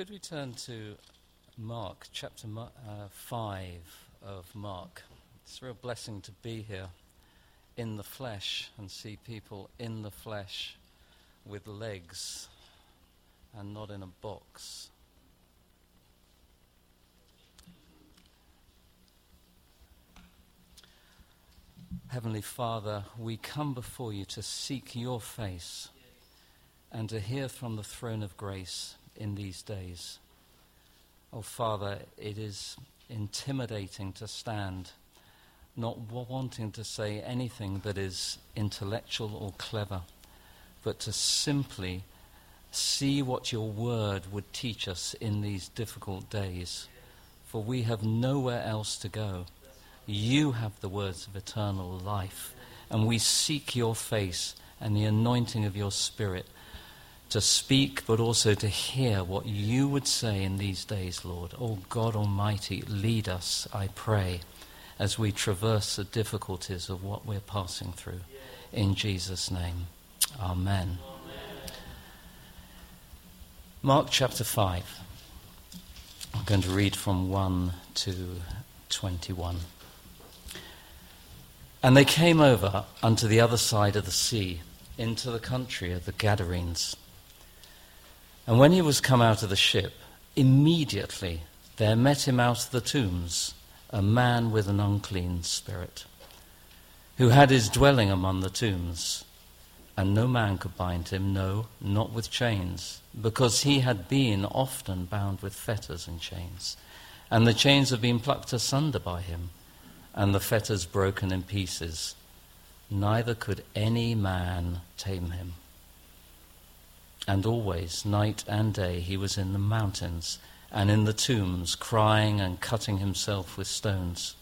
Could we turn to Mark, chapter uh, 5 of Mark? It's a real blessing to be here in the flesh and see people in the flesh with legs and not in a box. Heavenly Father, we come before you to seek your face and to hear from the throne of grace in these days. Oh, Father, it is intimidating to stand, not wanting to say anything that is intellectual or clever, but to simply see what your word would teach us in these difficult days. For we have nowhere else to go. You have the words of eternal life, and we seek your face and the anointing of your Spirit to speak, but also to hear what you would say in these days, Lord. Oh God Almighty, lead us, I pray, as we traverse the difficulties of what we're passing through. In Jesus' name, Amen. Mark chapter 5. I'm going to read from 1 to 21. And they came over unto the other side of the sea, into the country of the Gadarenes. And when he was come out of the ship, immediately there met him out of the tombs a man with an unclean spirit, who had his dwelling among the tombs. And no man could bind him, no, not with chains, because he had been often bound with fetters and chains. And the chains had been plucked asunder by him and the fetters broken in pieces. Neither could any man tame him. And always, night and day, he was in the mountains and in the tombs, crying and cutting himself with stones.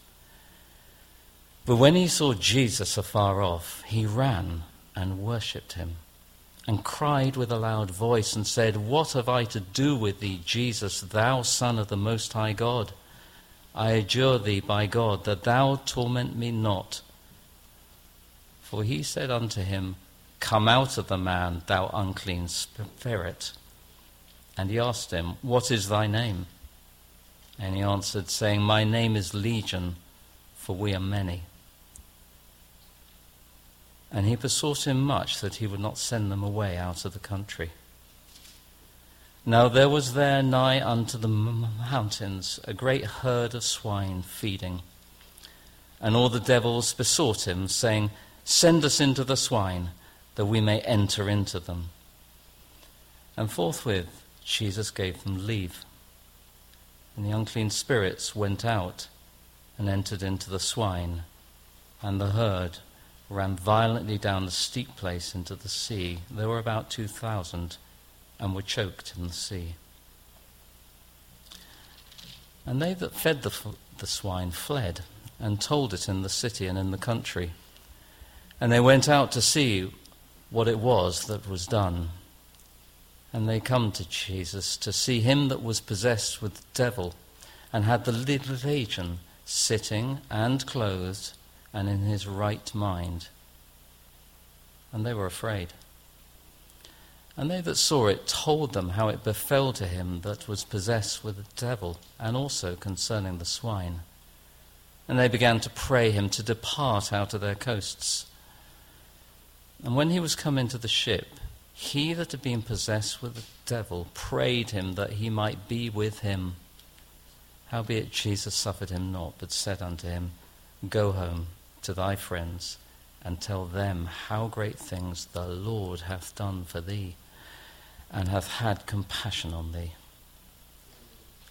But when he saw Jesus afar off, he ran and worshipped him, and cried with a loud voice, and said, What have I to do with thee, Jesus, thou Son of the Most High God? I adjure thee by God that thou torment me not. For he said unto him, Come out of the man, thou unclean spirit. And he asked him, What is thy name? And he answered, saying, My name is Legion, for we are many. And he besought him much that he would not send them away out of the country. Now there was there nigh unto the mountains a great herd of swine feeding. And all the devils besought him, saying, Send us into the swine, that we may enter into them. And forthwith Jesus gave them leave. And the unclean spirits went out and entered into the swine, and the herd ran violently down the steep place into the sea. There were about two thousand and were choked in the sea. And they that fed the, the swine fled and told it in the city and in the country. And they went out to see what it was that was done. And they come to Jesus to see him that was possessed with the devil and had the legion sitting and clothed and in his right mind. And they were afraid. And they that saw it told them how it befell to him that was possessed with the devil, and also concerning the swine. And they began to pray him to depart out of their coasts. And when he was come into the ship, he that had been possessed with the devil prayed him that he might be with him. Howbeit Jesus suffered him not, but said unto him, Go home to thy friends, and tell them how great things the Lord hath done for thee and hath had compassion on thee.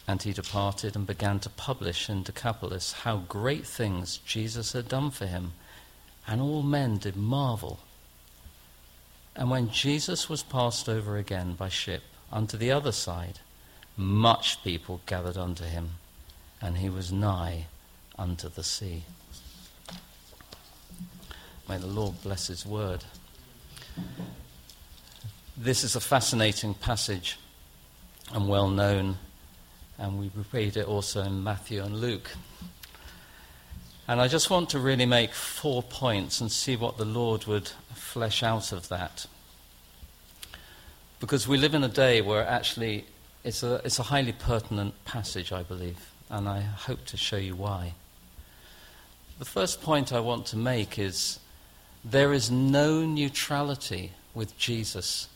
And he departed and began to publish in Decapolis how great things Jesus had done for him, and all men did marvel. And when Jesus was passed over again by ship unto the other side, much people gathered unto him, and he was nigh unto the sea. May the Lord bless his word. This is a fascinating passage and well known, and we read it also in Matthew and Luke. And I just want to really make four points and see what the Lord would flesh out of that. Because we live in a day where actually it's a, it's a highly pertinent passage, I believe, and I hope to show you why. The first point I want to make is there is no neutrality with Jesus.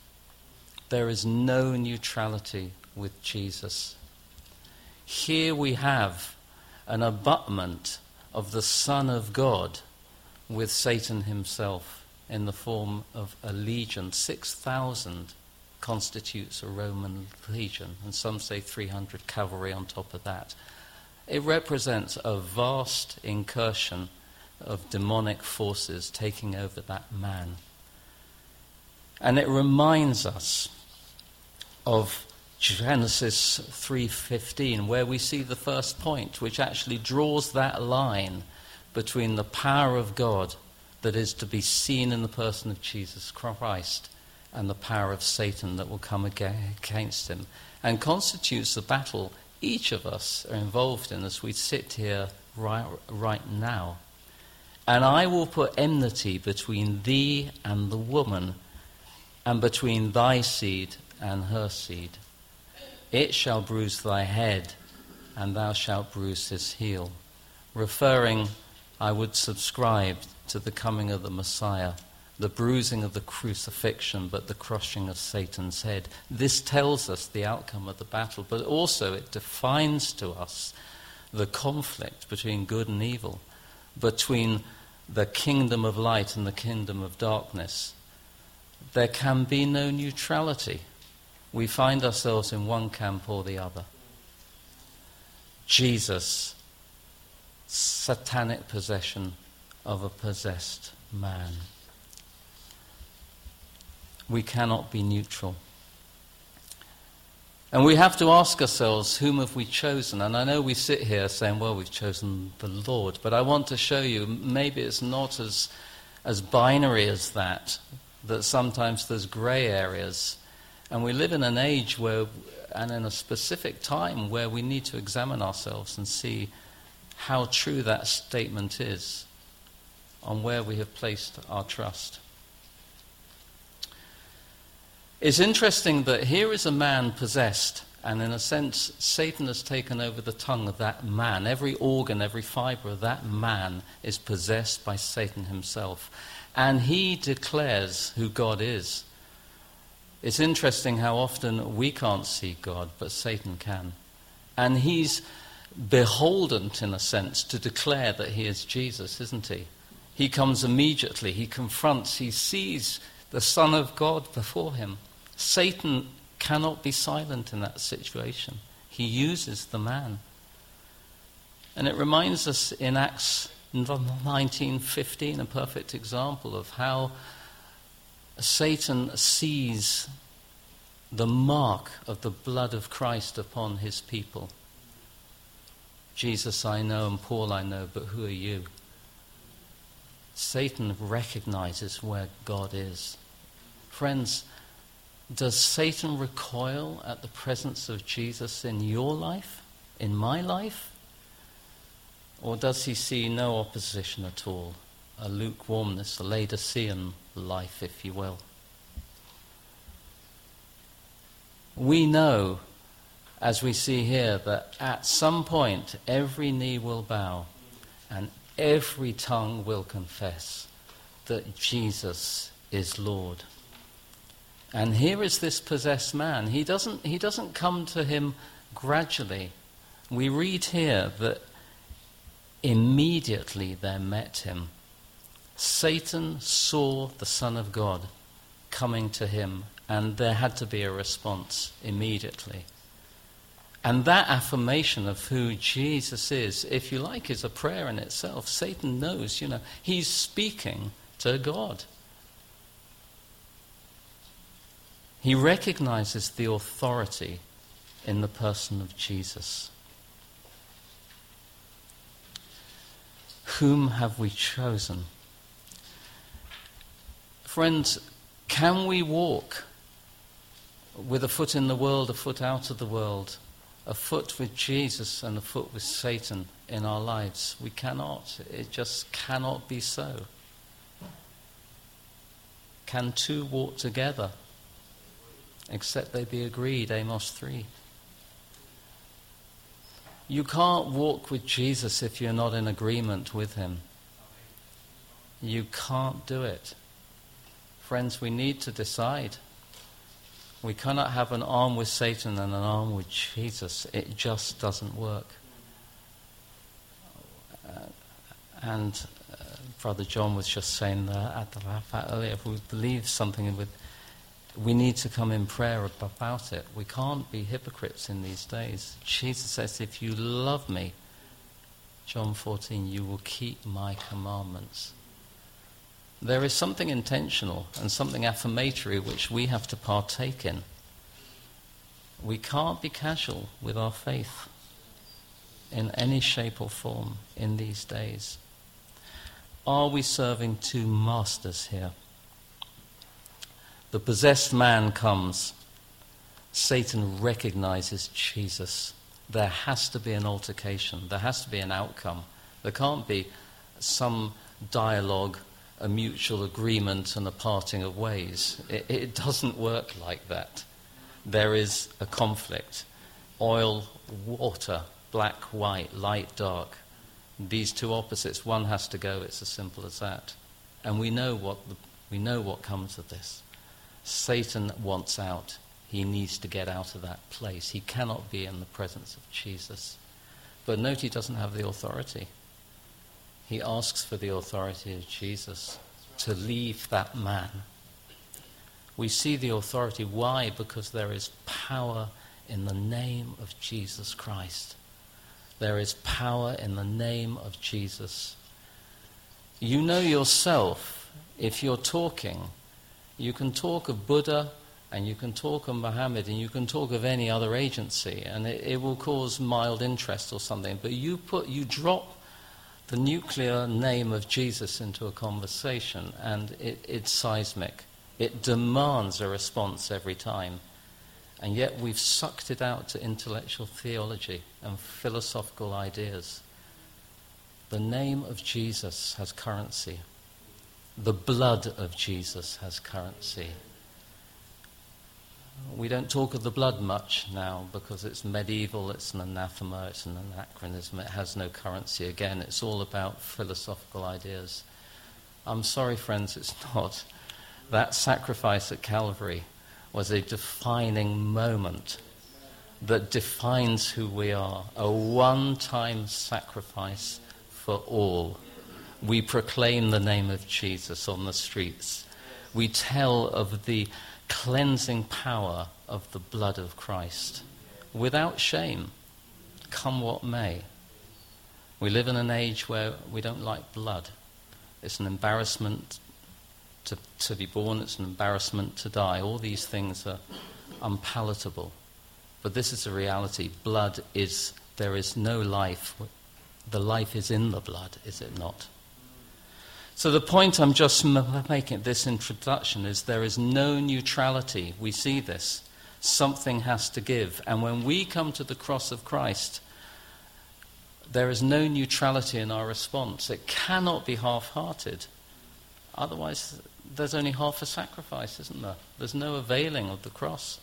There is no neutrality with Jesus. Here we have an abutment of the Son of God with Satan himself in the form of a legion. 6,000 constitutes a Roman legion, and some say 300 cavalry on top of that. It represents a vast incursion of demonic forces taking over that man. And it reminds us of Genesis 3:15 where we see the first point which actually draws that line between the power of God that is to be seen in the person of Jesus Christ and the power of Satan that will come against him and constitutes the battle each of us are involved in as we sit here right, right now. And I will put enmity between thee and the woman, and between thy seed and her seed. It shall bruise thy head, and thou shalt bruise his heel. Referring, I would subscribe to the coming of the Messiah, the bruising of the crucifixion, but the crushing of Satan's head. This tells us the outcome of the battle, but also it defines to us the conflict between good and evil, between the kingdom of light and the kingdom of darkness. There can be no neutrality. We find ourselves in one camp or the other. Jesus, satanic possession of a possessed man. We cannot be neutral. And we have to ask ourselves, whom have we chosen? And I know we sit here saying, well, we've chosen the Lord. But I want to show you, maybe it's not as, as binary as that, that sometimes there's grey areas. And we live in an age where, and in a specific time, where we need to examine ourselves and see how true that statement is on where we have placed our trust. It's interesting that here is a man possessed, and in a sense, Satan has taken over the tongue of that man. Every organ, every fiber of that man is possessed by Satan himself. And he declares who God is. It's interesting how often we can't see God, but Satan can. And he's beholden, in a sense, to declare that he is Jesus, isn't he? He comes immediately, he confronts, he sees the Son of God before him. Satan cannot be silent in that situation. He uses the man. And it reminds us in Acts 19:15 a perfect example of how Satan sees the mark of the blood of Christ upon his people. Jesus I know and Paul I know, but who are you? Satan recognizes where God is. Friends, does Satan recoil at the presence of Jesus in your life, in my life? Or does he see no opposition at all? A lukewarmness, a Laodicean life, if you will. We know, as we see here, that at some point every knee will bow and every tongue will confess that Jesus is Lord. And here is this possessed man. He doesn't, he doesn't come to him gradually. We read here that immediately there met him. Satan saw the Son of God coming to him, and there had to be a response immediately. And that affirmation of who Jesus is, if you like, is a prayer in itself. Satan knows, you know, he's speaking to God. He recognizes the authority in the person of Jesus. Whom have we chosen? Friends, can we walk with a foot in the world, a foot out of the world, a foot with Jesus and a foot with Satan in our lives? We cannot. It just cannot be so. Can two walk together? except they be agreed, Amos 3. You can't walk with Jesus if you're not in agreement with him. You can't do it. Friends, we need to decide. We cannot have an arm with Satan and an arm with Jesus. It just doesn't work. Uh, and uh, Brother John was just saying at the Rafa earlier, if we believe something with, we need to come in prayer about it. We can't be hypocrites in these days. Jesus says, if you love me, John 14, you will keep my commandments. There is something intentional and something affirmatory which we have to partake in. We can't be casual with our faith in any shape or form in these days. Are we serving two masters here? The possessed man comes. Satan recognizes Jesus. There has to be an altercation, there has to be an outcome. There can't be some dialogue a mutual agreement and a parting of ways. It, it doesn't work like that. There is a conflict. Oil, water, black, white, light, dark. These two opposites, one has to go. It's as simple as that. And we know what, the, we know what comes of this. Satan wants out. He needs to get out of that place. He cannot be in the presence of Jesus. But note he doesn't have the authority. He asks for the authority of Jesus to leave that man. We see the authority. Why? Because there is power in the name of Jesus Christ. There is power in the name of Jesus. You know yourself, if you're talking, you can talk of Buddha and you can talk of Muhammad and you can talk of any other agency and it, it will cause mild interest or something. But you, put, you drop the nuclear name of Jesus into a conversation, and it, it's seismic. It demands a response every time. And yet we've sucked it out to intellectual theology and philosophical ideas. The name of Jesus has currency. The blood of Jesus has currency. We don't talk of the blood much now because it's medieval, it's an anathema, it's an anachronism, it has no currency. Again, it's all about philosophical ideas. I'm sorry, friends, it's not. That sacrifice at Calvary was a defining moment that defines who we are a one time sacrifice for all. We proclaim the name of Jesus on the streets. We tell of the cleansing power of the blood of Christ without shame, come what may. We live in an age where we don't like blood. It's an embarrassment to, to be born, it's an embarrassment to die. All these things are unpalatable. But this is a reality. Blood is, there is no life. The life is in the blood, is it not? So, the point I'm just making at this introduction is there is no neutrality. We see this. Something has to give. And when we come to the cross of Christ, there is no neutrality in our response. It cannot be half hearted. Otherwise, there's only half a sacrifice, isn't there? There's no availing of the cross.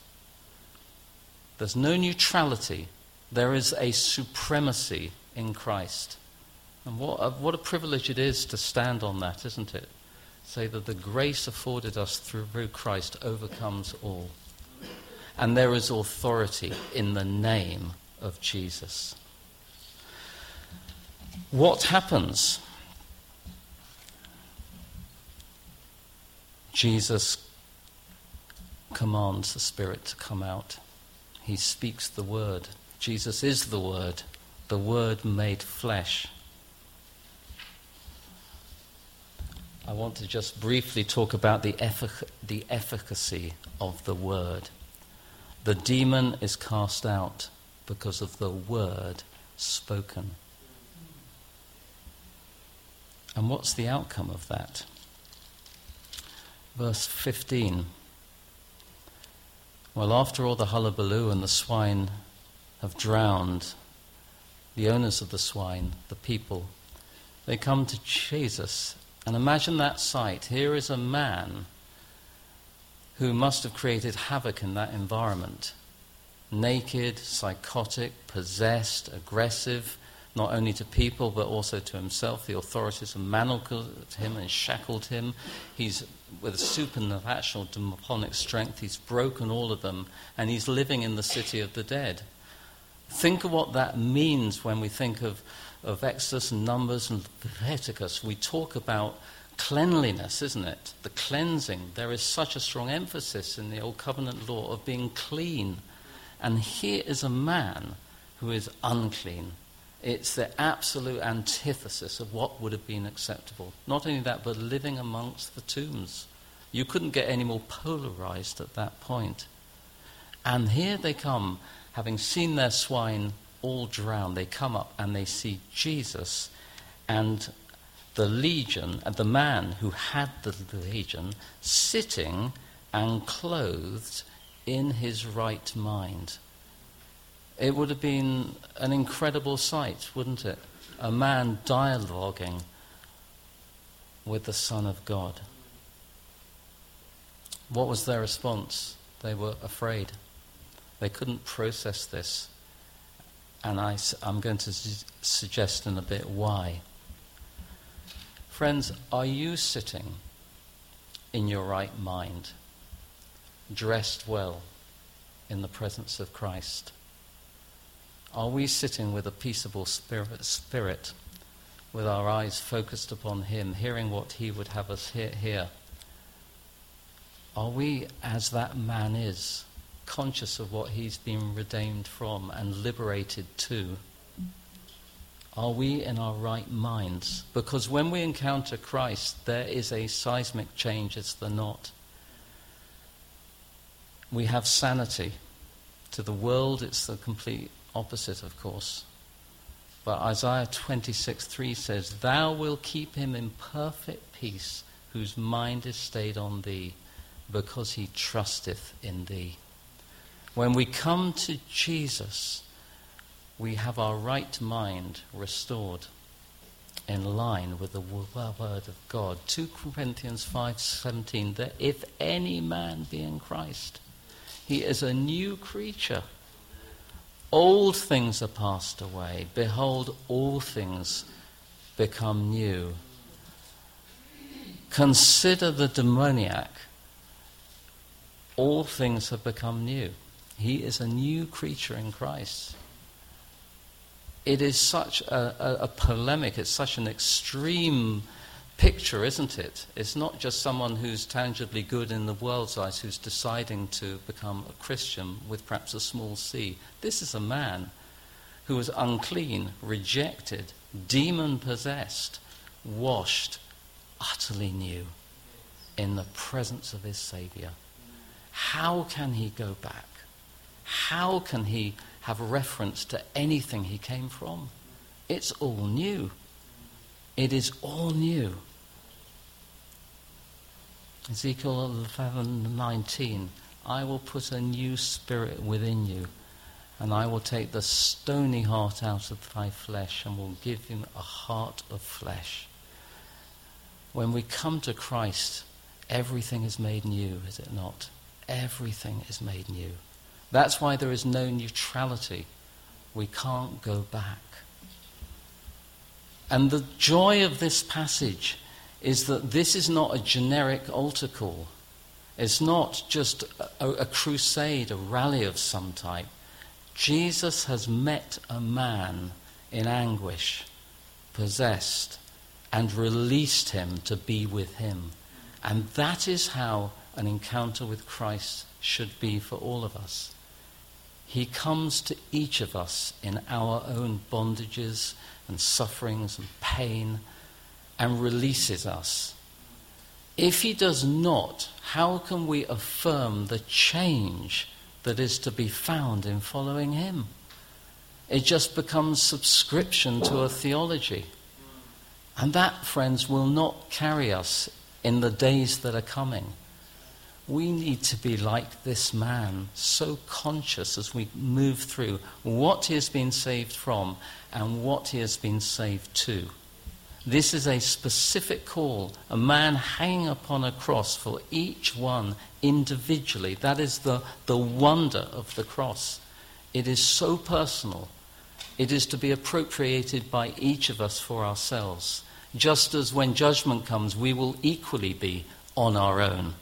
There's no neutrality. There is a supremacy in Christ. And what a, what a privilege it is to stand on that, isn't it? Say that the grace afforded us through Christ overcomes all. And there is authority in the name of Jesus. What happens? Jesus commands the Spirit to come out. He speaks the word. Jesus is the word, the word made flesh. I want to just briefly talk about the, effic- the efficacy of the word. The demon is cast out because of the word spoken. And what's the outcome of that? Verse 15. Well, after all the hullabaloo and the swine have drowned, the owners of the swine, the people, they come to Jesus and imagine that sight. Here is a man who must have created havoc in that environment. naked, psychotic, possessed, aggressive, not only to people but also to himself. The authorities have manacled him and shackled him. He's with a supernatural demonic strength. He's broken all of them, and he's living in the city of the dead. Think of what that means when we think of, of Exodus and Numbers and Leviticus. We talk about cleanliness, isn't it? The cleansing. There is such a strong emphasis in the Old Covenant law of being clean. And here is a man who is unclean. It's the absolute antithesis of what would have been acceptable. Not only that, but living amongst the tombs. You couldn't get any more polarized at that point. And here they come, having seen their swine all drown, they come up and they see Jesus and the legion, and the man who had the legion, sitting and clothed in his right mind. It would have been an incredible sight, wouldn't it? A man dialoguing with the Son of God. What was their response? They were afraid. They couldn't process this. And I, am going to su- suggest in a bit why. Friends, are you sitting in your right mind, dressed well in the presence of Christ? Are we sitting with a peaceable spirit, spirit with our eyes focused upon Him, hearing what He would have us hear, hear? Are we, as that man is, conscious of what he's been redeemed from and liberated to? Are we in our right minds? Because when we encounter Christ, there is a seismic change, it's the not. We have sanity. To the world, it's the complete opposite, of course. But Isaiah 26 3 says, Thou wilt keep him in perfect peace, whose mind is stayed on thee, because he trusteth in thee. When we come to Jesus, we have our right mind restored in line with the word of God. 2 Corinthians 5:17 that if any man be in Christ, he is a new creature. Old things are passed away. Behold, all things become new. Consider the demoniac. All things have become new. He is a new creature in Christ. It is such a, a, a polemic, it's such an extreme picture, isn't it? It's not just someone who's tangibly good in the world's eyes who's deciding to become a Christian with perhaps a small c. This is a man who was unclean, rejected, demon possessed, washed, utterly new in the presence of his Saviour. How can he go back? How can he have reference to anything he came from? It's all new. It is all new. Ezekiel 11:19 I will put a new spirit within you and I will take the stony heart out of thy flesh and will give him a heart of flesh. When we come to Christ, everything is made new, is it not? Everything is made new. That's why there is no neutrality. We can't go back. And the joy of this passage is that this is not a generic altar call. It's not just a, a, crusade, a rally of some type. Jesus has met a man in anguish, possessed, and released him to be with him. And that is how an encounter with Christ should be for all of us. He comes to each of us in our own bondages and sufferings and pain and releases us. If he does not, how can we affirm the change that is to be found in following him? It just becomes subscription to a theology. And that, friends, will not carry us in the days that are coming. We need to be like this man, so conscious as we move through what he has been saved from and what he has been saved to. This is a specific call, a man hanging upon a cross for each one individually. That is the, the wonder of the cross. It is so personal. It is to be appropriated by each of us for ourselves. Just as when judgment comes, we will equally be on our own.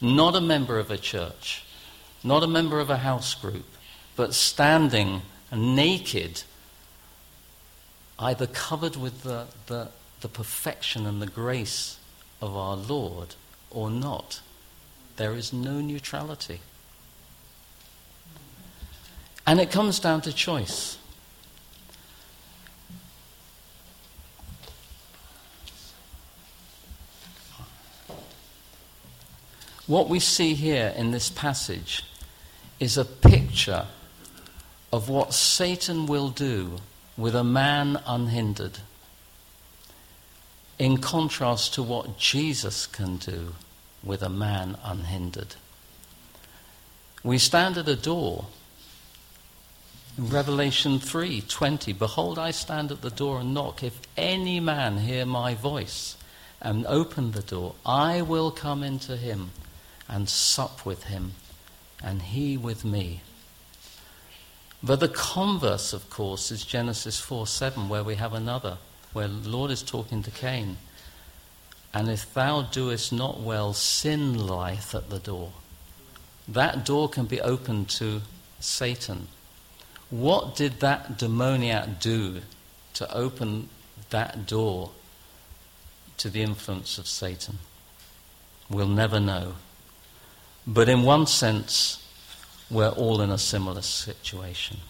Not a member of a church, not a member of a house group, but standing naked, either covered with the, the, the perfection and the grace of our Lord or not. There is no neutrality. And it comes down to choice. What we see here in this passage is a picture of what Satan will do with a man unhindered, in contrast to what Jesus can do with a man unhindered. We stand at a door. In Revelation 3:20 Behold I stand at the door and knock. If any man hear my voice and open the door I will come into him and sup with him and he with me but the converse of course is Genesis 4:7 where we have another where the Lord is talking to Cain and if thou doest not well sin lieth at the door that door can be opened to Satan what did that demoniac do to open that door to the influence of Satan? We'll never know. But in one sense, we're all in a similar situation.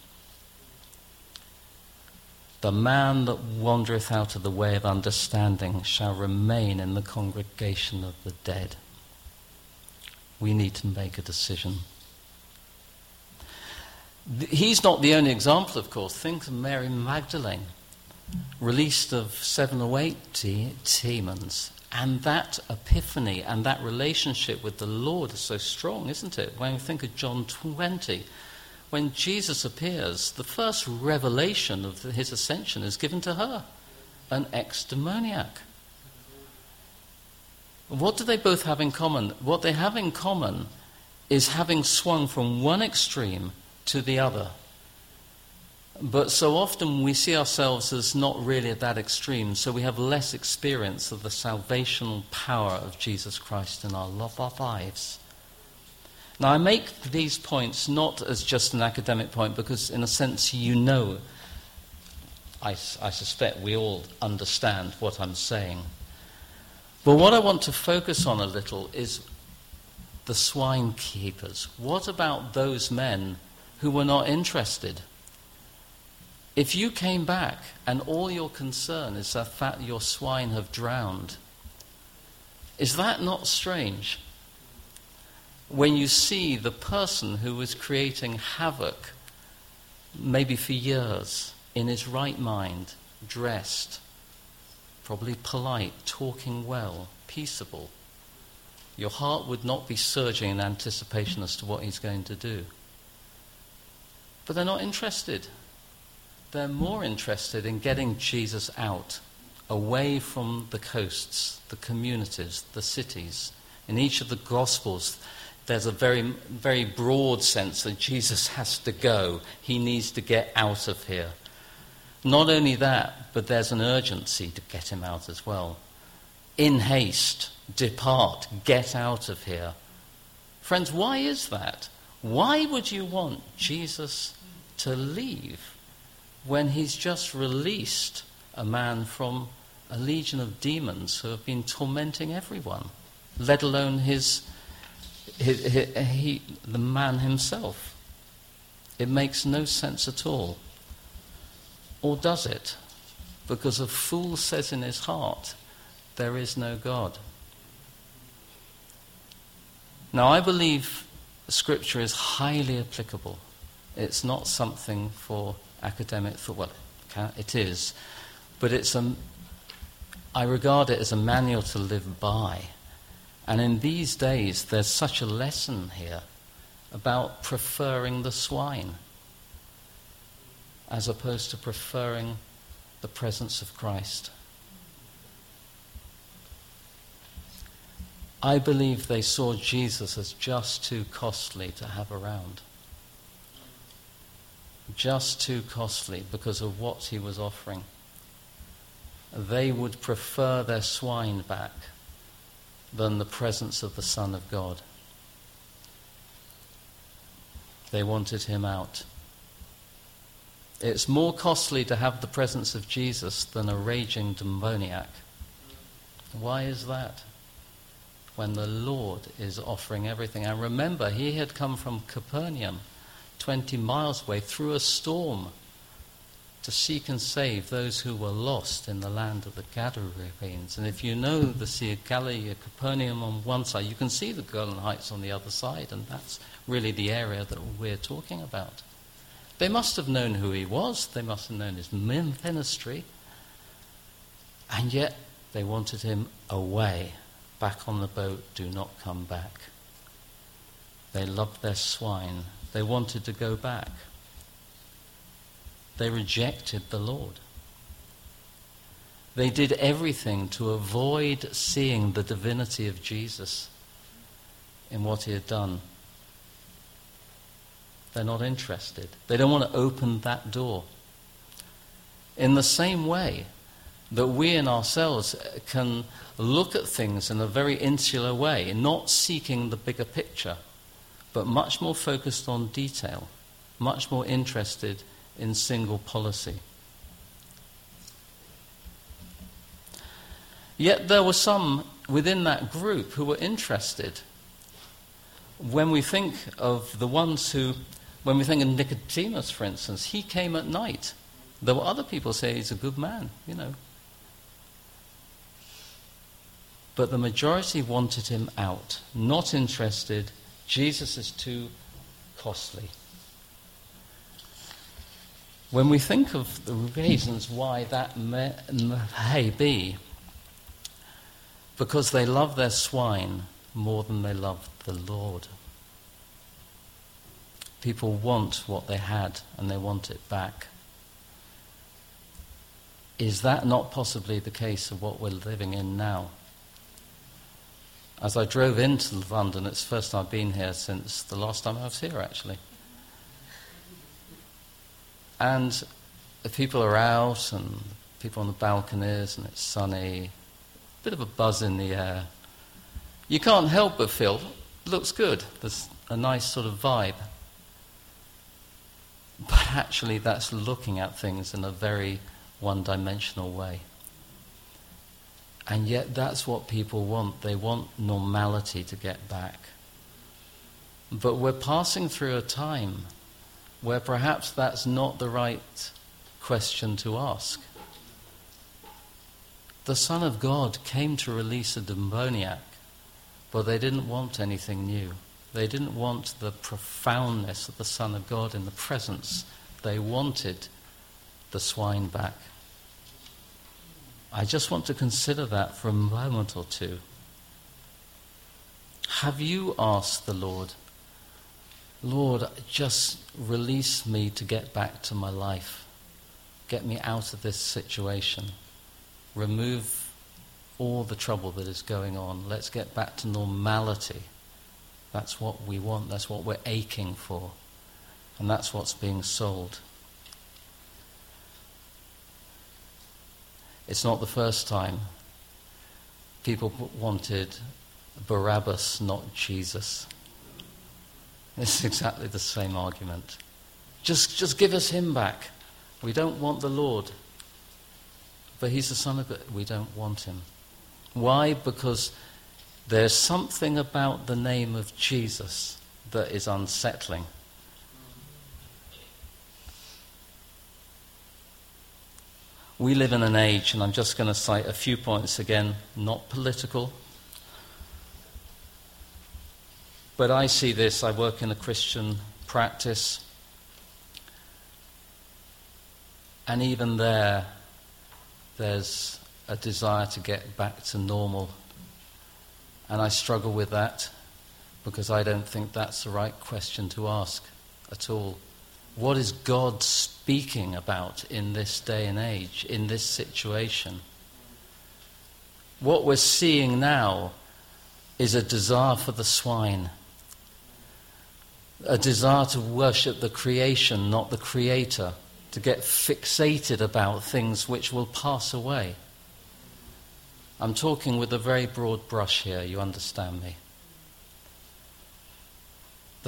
The man that wandereth out of the way of understanding shall remain in the congregation of the dead. We need to make a decision. He's not the only example, of course. Think of Mary Magdalene, released of seven or eight demons. And that epiphany and that relationship with the Lord is so strong, isn't it? When we think of John 20, when Jesus appears, the first revelation of his ascension is given to her, an ex demoniac. What do they both have in common? What they have in common is having swung from one extreme to the other. But so often we see ourselves as not really at that extreme, so we have less experience of the salvational power of Jesus Christ in our lives. Now, I make these points not as just an academic point, because in a sense, you know, I, I suspect we all understand what I'm saying. But what I want to focus on a little is the swine keepers. What about those men who were not interested. If you came back and all your concern is the fact your swine have drowned, is that not strange? When you see the person who was creating havoc, maybe for years, in his right mind, dressed, probably polite, talking well, peaceable, your heart would not be surging in anticipation as to what he's going to do. But they're not interested. They're more interested in getting Jesus out, away from the coasts, the communities, the cities. In each of the Gospels, there's a very, very broad sense that Jesus has to go. He needs to get out of here. Not only that, but there's an urgency to get him out as well. In haste, depart, get out of here. Friends, why is that? Why would you want Jesus to leave when he's just released a man from a legion of demons who have been tormenting everyone, let alone his, his, his he, the man himself. It makes no sense at all. Or does it? Because a fool says in his heart, There is no God. Now, I believe Scripture is highly applicable it's not something for academic thought. Well, it is, but it's a. I regard it as a manual to live by. And in these days, there's such a lesson here about preferring the swine as opposed to preferring the presence of Christ. I believe they saw Jesus as just too costly to have around. Just too costly because of what he was offering. They would prefer their swine back than the presence of the Son of God. They wanted him out. It's more costly to have the presence of Jesus than a raging demoniac. Why is that? When the Lord is offering everything. And remember, he had come from Capernaum, 20 miles away, through a storm to seek and save those who were lost in the land of the Gadarenes. And if you know the Sea of Galilee, Capernaum on one side, you can see the Golan Heights on the other side, and that's really the area that we're talking about. They must have known who he was, they must have known his ministry, and yet they wanted him away, back on the boat, do not come back. They loved their swine, they wanted to go back. They rejected the Lord. They did everything to avoid seeing the divinity of Jesus in what he had done. They're not interested. They don't want to open that door. In the same way that we in ourselves can look at things in a very insular way, not seeking the bigger picture, but much more focused on detail, much more interested in single policy. Yet there were some within that group who were interested. When we think of the ones who, when we think of Nicodemus, for instance, he came at night. There were other people say he's a good man, you know. But the majority wanted him out, not interested. Jesus is too costly. When we think of the reasons why that may, may be, because they love their swine more than they love the Lord. People want what they had and they want it back. Is that not possibly the case of what we're living in now? As I drove into London, it's the first time I've been here since the last time I was here, actually. And the people are out, and people on the balconies, and it's sunny, a bit of a buzz in the air. You can't help but feel it looks good. There's a nice sort of vibe. But actually, that's looking at things in a very one dimensional way. And yet, that's what people want. They want normality to get back. But we're passing through a time where perhaps that's not the right question to ask. The Son of God came to release a demoniac, but they didn't want anything new. They didn't want the profoundness of the Son of God in the presence. They wanted the swine back. I just want to consider that for a moment or two. Have you asked the Lord? Lord, just release me to get back to my life. Get me out of this situation. Remove all the trouble that is going on. Let's get back to normality. That's what we want. That's what we're aching for. And that's what's being sold. It's not the first time people wanted Barabbas, not Jesus. It's exactly the same argument. Just, just give us him back. We don't want the Lord. But he's the Son of God. We don't want him. Why? Because there's something about the name of Jesus that is unsettling. We live in an age, and I'm just going to cite a few points again, not political, But I see this, I work in a Christian practice, and even there, there's a desire to get back to normal. And I struggle with that because I don't think that's the right question to ask at all. What is God speaking about in this day and age, in this situation? What we're seeing now is a desire for the swine a desire to worship the creation, not the creator, to get fixated about things which will pass away. I'm talking with a very broad brush here, you understand me.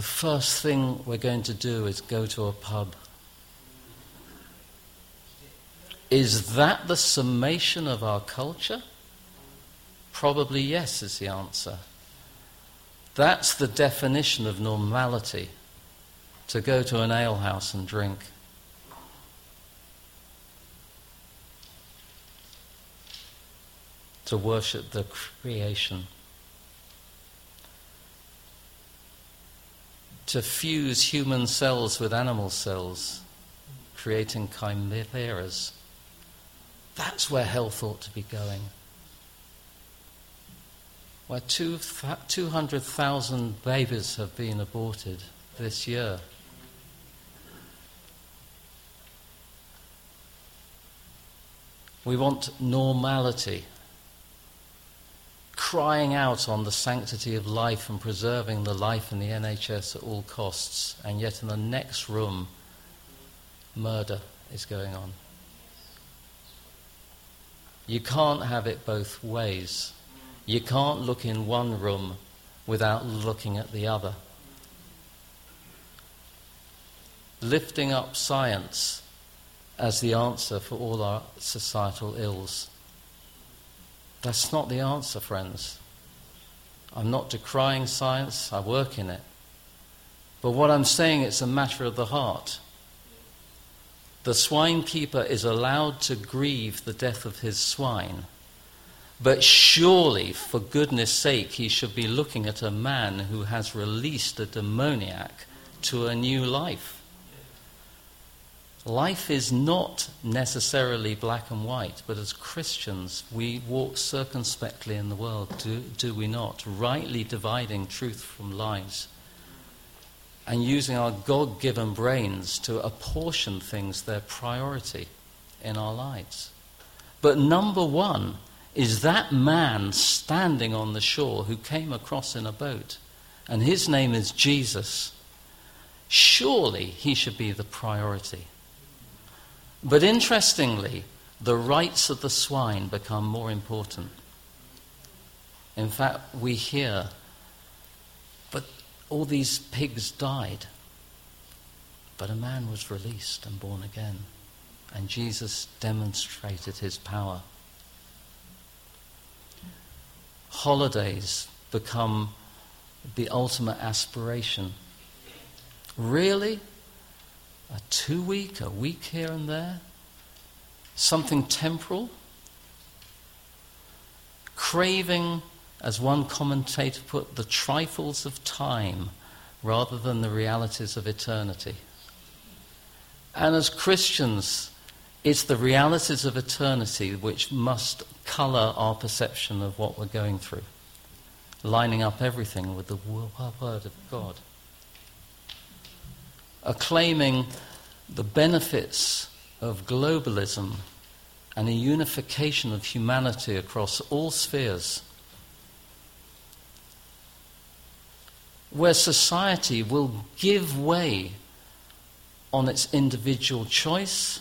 The first thing we're going to do is go to a pub. Is that the summation of our culture? Probably yes, is the answer. That's the definition of normality to go to an alehouse and drink. To worship the creation. To fuse human cells with animal cells, creating chimeras. That's where health ought to be going where 200,000 babies have been aborted this year. We want normality, crying out on the sanctity of life and preserving the life in the NHS at all costs, and yet in the next room, murder is going on. You can't have it both ways. You can't look in one room without looking at the other. Lifting up science as the answer for all our societal ills. That's not the answer, friends. I'm not decrying science, I work in it. But what I'm saying, it's a matter of the heart. The swine keeper is allowed to grieve the death of his swine but surely, for goodness sake, he should be looking at a man who has released a demoniac to a new life. Life is not necessarily black and white, but as Christians, we walk circumspectly in the world, do, do we not? Rightly dividing truth from lies and using our God given brains to apportion things their priority in our lives. But number one, is that man standing on the shore who came across in a boat, and his name is Jesus. Surely he should be the priority. But interestingly, the rights of the swine become more important. In fact, we hear, but all these pigs died. But a man was released and born again. And Jesus demonstrated his power holidays become the ultimate aspiration. Really? A two week, a week here and there? Something temporal? Craving, as one commentator put, the trifles of time rather than the realities of eternity. And as Christians, it's the realities of eternity which must colour our perception of what we're going through, lining up everything with the Word of God. Acclaiming the benefits of globalism and a unification of humanity across all spheres, where society will give way on its individual choice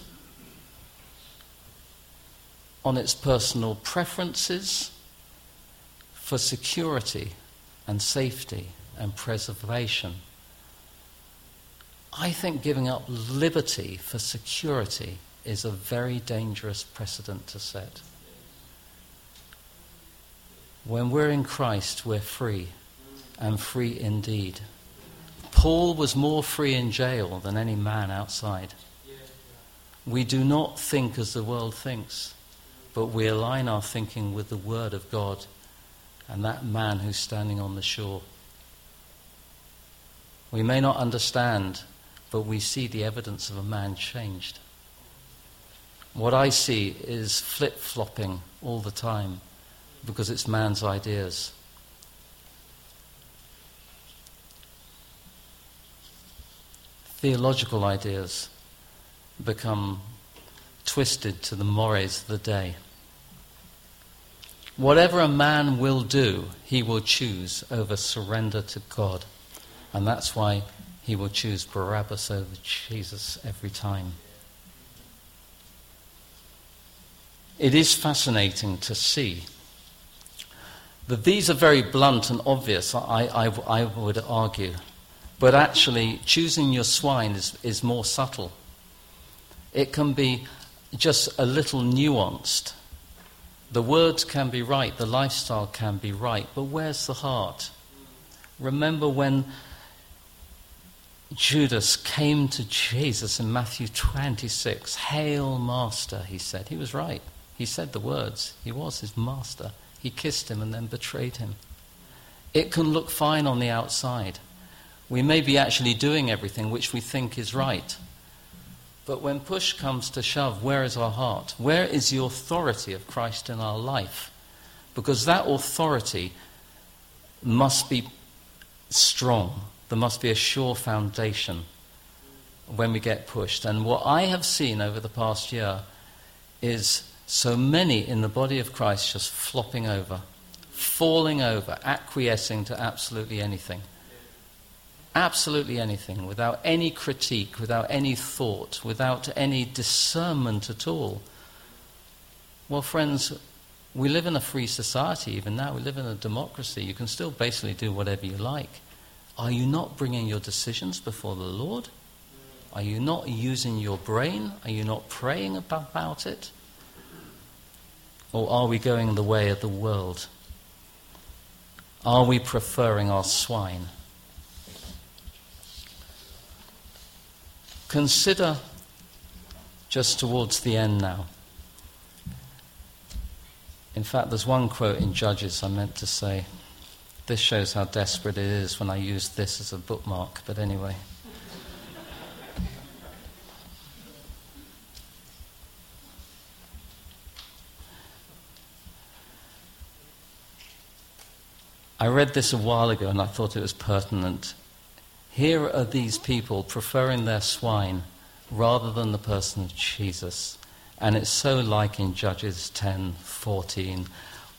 on its personal preferences for security and safety and preservation. I think giving up liberty for security is a very dangerous precedent to set. When we're in Christ, we're free, and free indeed. Paul was more free in jail than any man outside. We do not think as the world thinks but we align our thinking with the Word of God and that man who's standing on the shore. We may not understand, but we see the evidence of a man changed. What I see is flip flopping all the time because it's man's ideas. Theological ideas become twisted to the mores of the day. Whatever a man will do, he will choose over surrender to God. And that's why he will choose Barabbas over Jesus every time. It is fascinating to see that these are very blunt and obvious, I, I, I would argue. But actually, choosing your swine is, is more subtle. It can be just a little nuanced. The words can be right, the lifestyle can be right, but where's the heart? Remember when Judas came to Jesus in Matthew 26, Hail, Master, he said. He was right. He said the words. He was his master. He kissed him and then betrayed him. It can look fine on the outside. We may be actually doing everything which we think is right. But when push comes to shove, where is our heart? Where is the authority of Christ in our life? Because that authority must be strong. There must be a sure foundation when we get pushed. And what I have seen over the past year is so many in the body of Christ just flopping over, falling over, acquiescing to absolutely anything absolutely anything, without any critique, without any thought, without any discernment at all. Well, friends, we live in a free society even now. We live in a democracy. You can still basically do whatever you like. Are you not bringing your decisions before the Lord? Are you not using your brain? Are you not praying about it? Or are we going the way of the world? Are we preferring our swine? Consider just towards the end now. In fact, there's one quote in Judges I meant to say. This shows how desperate it is when I use this as a bookmark, but anyway. I read this a while ago and I thought it was pertinent. Here are these people preferring their swine rather than the person of Jesus. And it's so like in Judges 10:14,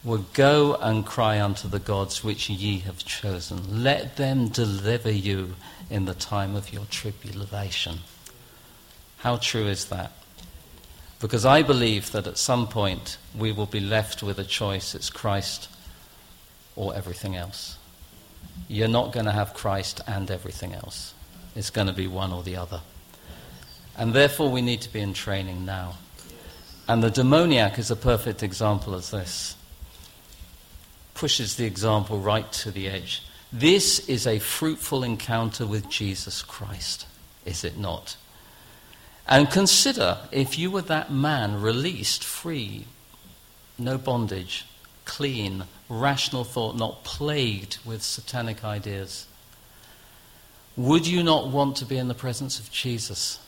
"Will go and cry unto the gods which ye have chosen. Let them deliver you in the time of your tribulation." How true is that? Because I believe that at some point we will be left with a choice it's Christ or everything else you're not going to have Christ and everything else. It's going to be one or the other. And therefore, we need to be in training now. And the demoniac is a perfect example of this. Pushes the example right to the edge. This is a fruitful encounter with Jesus Christ, is it not? And consider if you were that man released, free, no bondage, clean, rational thought, not plagued with satanic ideas. Would you not want to be in the presence of Jesus?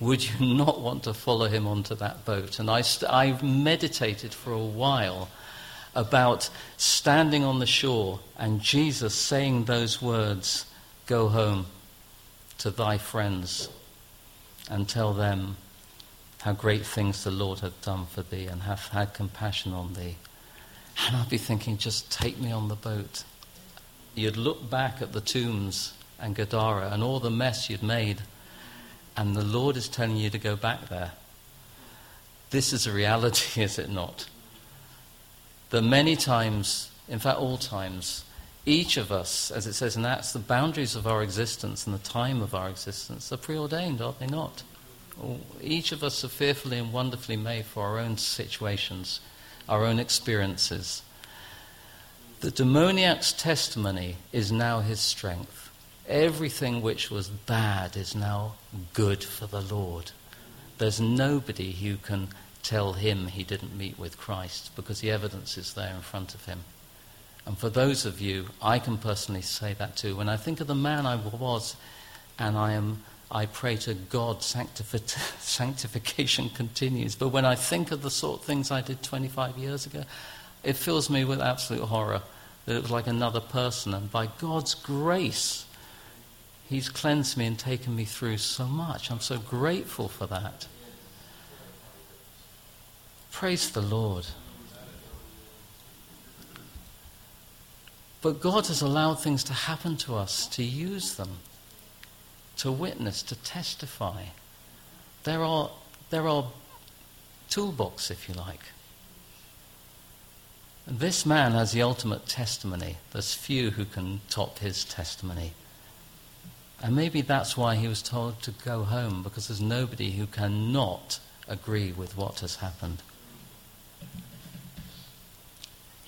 Would you not want to follow him onto that boat? And I, st- I meditated for a while about standing on the shore and Jesus saying those words Go home to thy friends and tell them how great things the Lord hath done for thee and hath had compassion on thee. And I'd be thinking, just take me on the boat. You'd look back at the tombs and Gadara and all the mess you'd made, and the Lord is telling you to go back there. This is a reality, is it not? That many times, in fact, all times, each of us, as it says in Acts, the boundaries of our existence and the time of our existence are preordained, are they not? Each of us are fearfully and wonderfully made for our own situations our own experiences. The demoniac's testimony is now his strength. Everything which was bad is now good for the Lord. There's nobody who can tell him he didn't meet with Christ because the evidence is there in front of him. And for those of you, I can personally say that too. When I think of the man I was, and I am I pray to God, sanctification continues. But when I think of the sort of things I did 25 years ago, it fills me with absolute horror that it was like another person. And by God's grace, He's cleansed me and taken me through so much. I'm so grateful for that. Praise the Lord. But God has allowed things to happen to us to use them to witness, to testify. There are, there are toolbox, if you like. This man has the ultimate testimony. There's few who can top his testimony. And maybe that's why he was told to go home, because there's nobody who cannot agree with what has happened.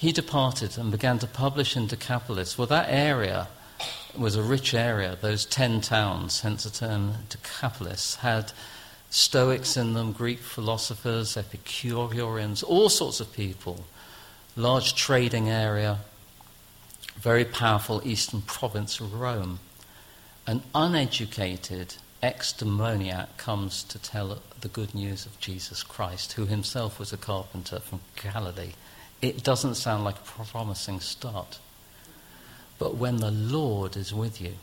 He departed and began to publish in Decapolis. Well, that area was a rich area. Those ten towns, hence the term Decapolis, had Stoics in them, Greek philosophers, Epicureans, all sorts of people large trading area, very powerful eastern province of Rome. An uneducated ex demoniac comes to tell the good news of Jesus Christ, who himself was a carpenter from Galilee. It doesn't sound like a promising start. But when the Lord is with you,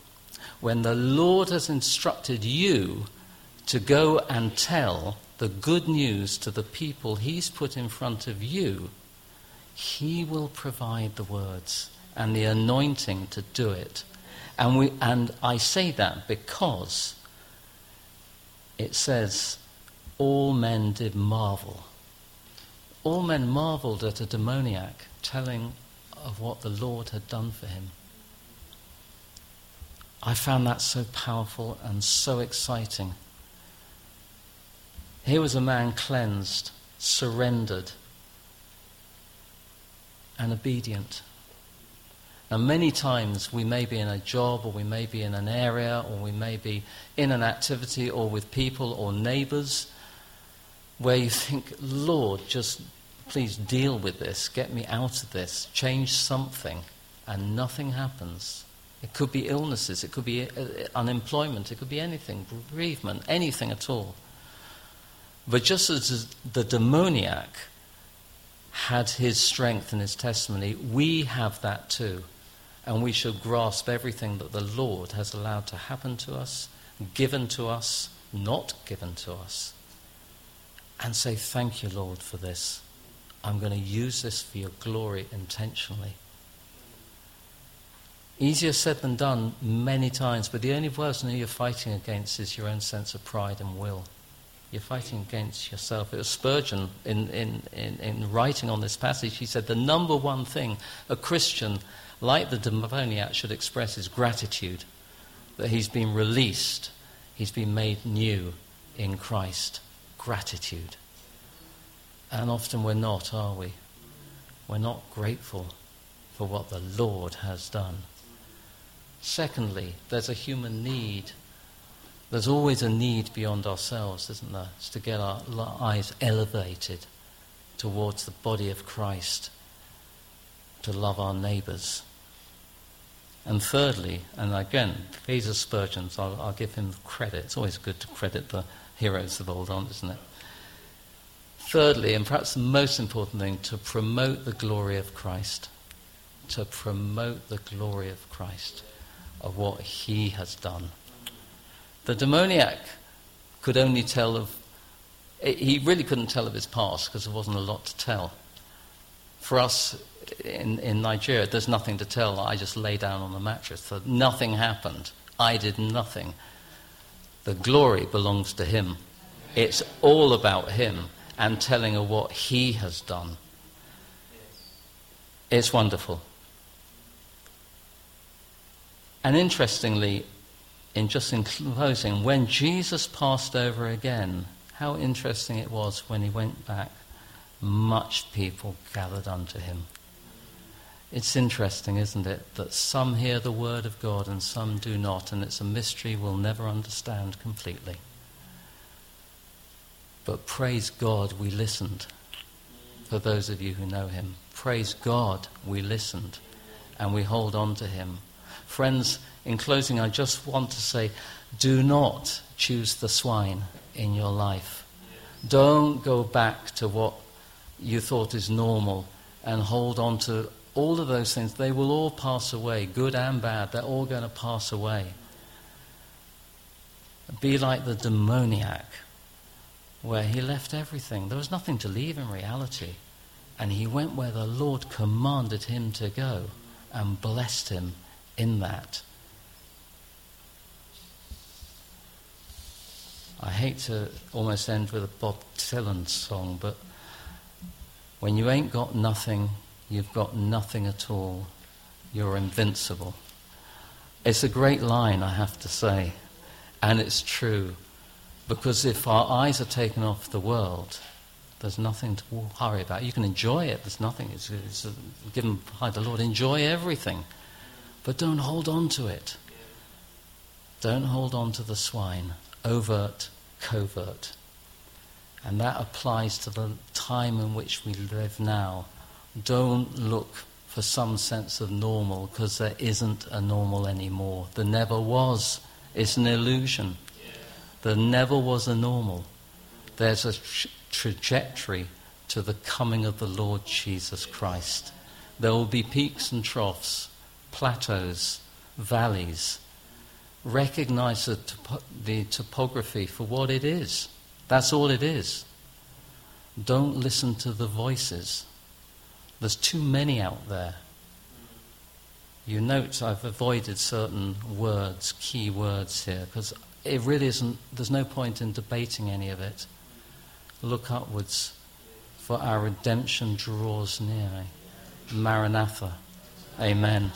when the Lord has instructed you to go and tell the good news to the people He's put in front of you, he will provide the words and the anointing to do it. And, we, and I say that because it says, all men did marvel. All men marveled at a demoniac telling of what the Lord had done for him. I found that so powerful and so exciting. Here was a man cleansed, surrendered, and obedient. Now, many times we may be in a job, or we may be in an area, or we may be in an activity, or with people or neighbors, where you think, Lord, just please deal with this, get me out of this, change something, and nothing happens. It could be illnesses, it could be uh, unemployment, it could be anything, bereavement, anything at all. But just as the demoniac had his strength and his testimony, we have that too. And we should grasp everything that the Lord has allowed to happen to us, given to us, not given to us, and say, Thank you, Lord, for this. I'm going to use this for your glory intentionally. Easier said than done many times, but the only person who you're fighting against is your own sense of pride and will. You're fighting against yourself. It was Spurgeon in, in, in, in, writing on this passage. He said the number one thing a Christian, like the demoniac, should express is gratitude that he's been released, he's been made new in Christ. Gratitude. And often we're not, are we? We're not grateful for what the Lord has done. Secondly, there's a human need there's always a need beyond ourselves, isn't there? It's to get our eyes elevated towards the body of Christ, to love our neighbours. And thirdly, and again, these are Spurgeon's, I'll, I'll, give him credit. It's always good to credit the heroes of old, isn't it? Thirdly, and perhaps the most important thing, to promote the glory of Christ. To promote the glory of Christ, of what he has done. The demoniac could only tell of, he really couldn't tell of his past because there wasn't a lot to tell. For us in, in Nigeria, there's nothing to tell. I just lay down on the mattress. So nothing happened. I did nothing. The glory belongs to him. It's all about him and telling of what he has done. It's wonderful. And interestingly, in just in closing, when Jesus passed over again, how interesting it was when he went back, much people gathered unto him. It's interesting, isn't it, that some hear the word of God and some do not, and it's a mystery we'll never understand completely. But praise God, we listened. For those of you who know him, praise God, we listened and we hold on to him. Friends, in closing, I just want to say do not choose the swine in your life. Don't go back to what you thought is normal and hold on to all of those things. They will all pass away, good and bad. They're all going to pass away. Be like the demoniac, where he left everything. There was nothing to leave in reality. And he went where the Lord commanded him to go and blessed him in that. I hate to almost end with a Bob Dylan song, but when you ain't got nothing, you've got nothing at all. You're invincible. It's a great line, I have to say, and it's true. Because if our eyes are taken off the world, there's nothing to worry about. You can enjoy it. There's nothing. It's, it's given by the Lord. Enjoy everything. But don't hold on to it. Don't hold on to the swine. Overt, covert. And that applies to the time in which we live now. Don't look for some sense of normal because there isn't a normal anymore. There never was. It's an illusion. There never was a normal. There's a tra- trajectory to the coming of the Lord Jesus Christ. There will be peaks and troughs, plateaus, valleys. Recognize the, topo- the topography for what it is. That's all it is. Don't listen to the voices. There's too many out there. You note I've avoided certain words, key words here, because it really isn't, there's no point in debating any of it. Look upwards, for our redemption draws near. Maranatha. Amen.